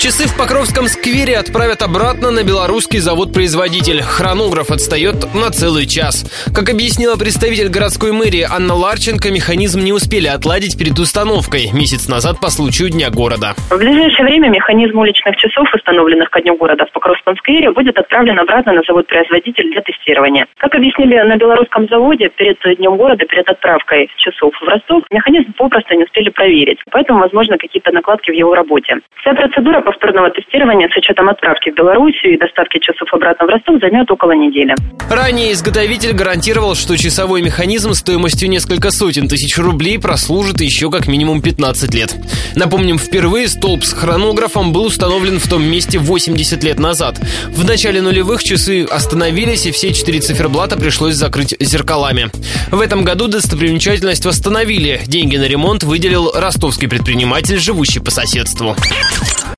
Часы в Покровском сквере отправят обратно на белорусский завод-производитель. Хронограф отстает на целый час. Как объяснила представитель городской мэрии Анна Ларченко, механизм не успели отладить перед установкой месяц назад по случаю Дня города. В ближайшее время механизм уличных часов, установленных ко Дню города в Покровском сквере, будет отправлен обратно на завод-производитель для тестирования. Как объяснили на белорусском заводе, перед Днем города, перед отправкой часов в Ростов, механизм попросту не успели проверить. Поэтому, возможно, какие-то накладки в его работе. Вся процедура повторного тестирования с учетом отправки в Белоруссию и доставки часов обратно в Ростов займет около недели. Ранее изготовитель гарантировал, что часовой механизм стоимостью несколько сотен тысяч рублей прослужит еще как минимум 15 лет. Напомним, впервые столб с хронографом был установлен в том месте 80 лет назад. В начале нулевых часы остановились, и все четыре циферблата пришлось закрыть зеркалами. В этом году достопримечательность восстановили. Деньги на ремонт выделил ростовский предприниматель, живущий по соседству.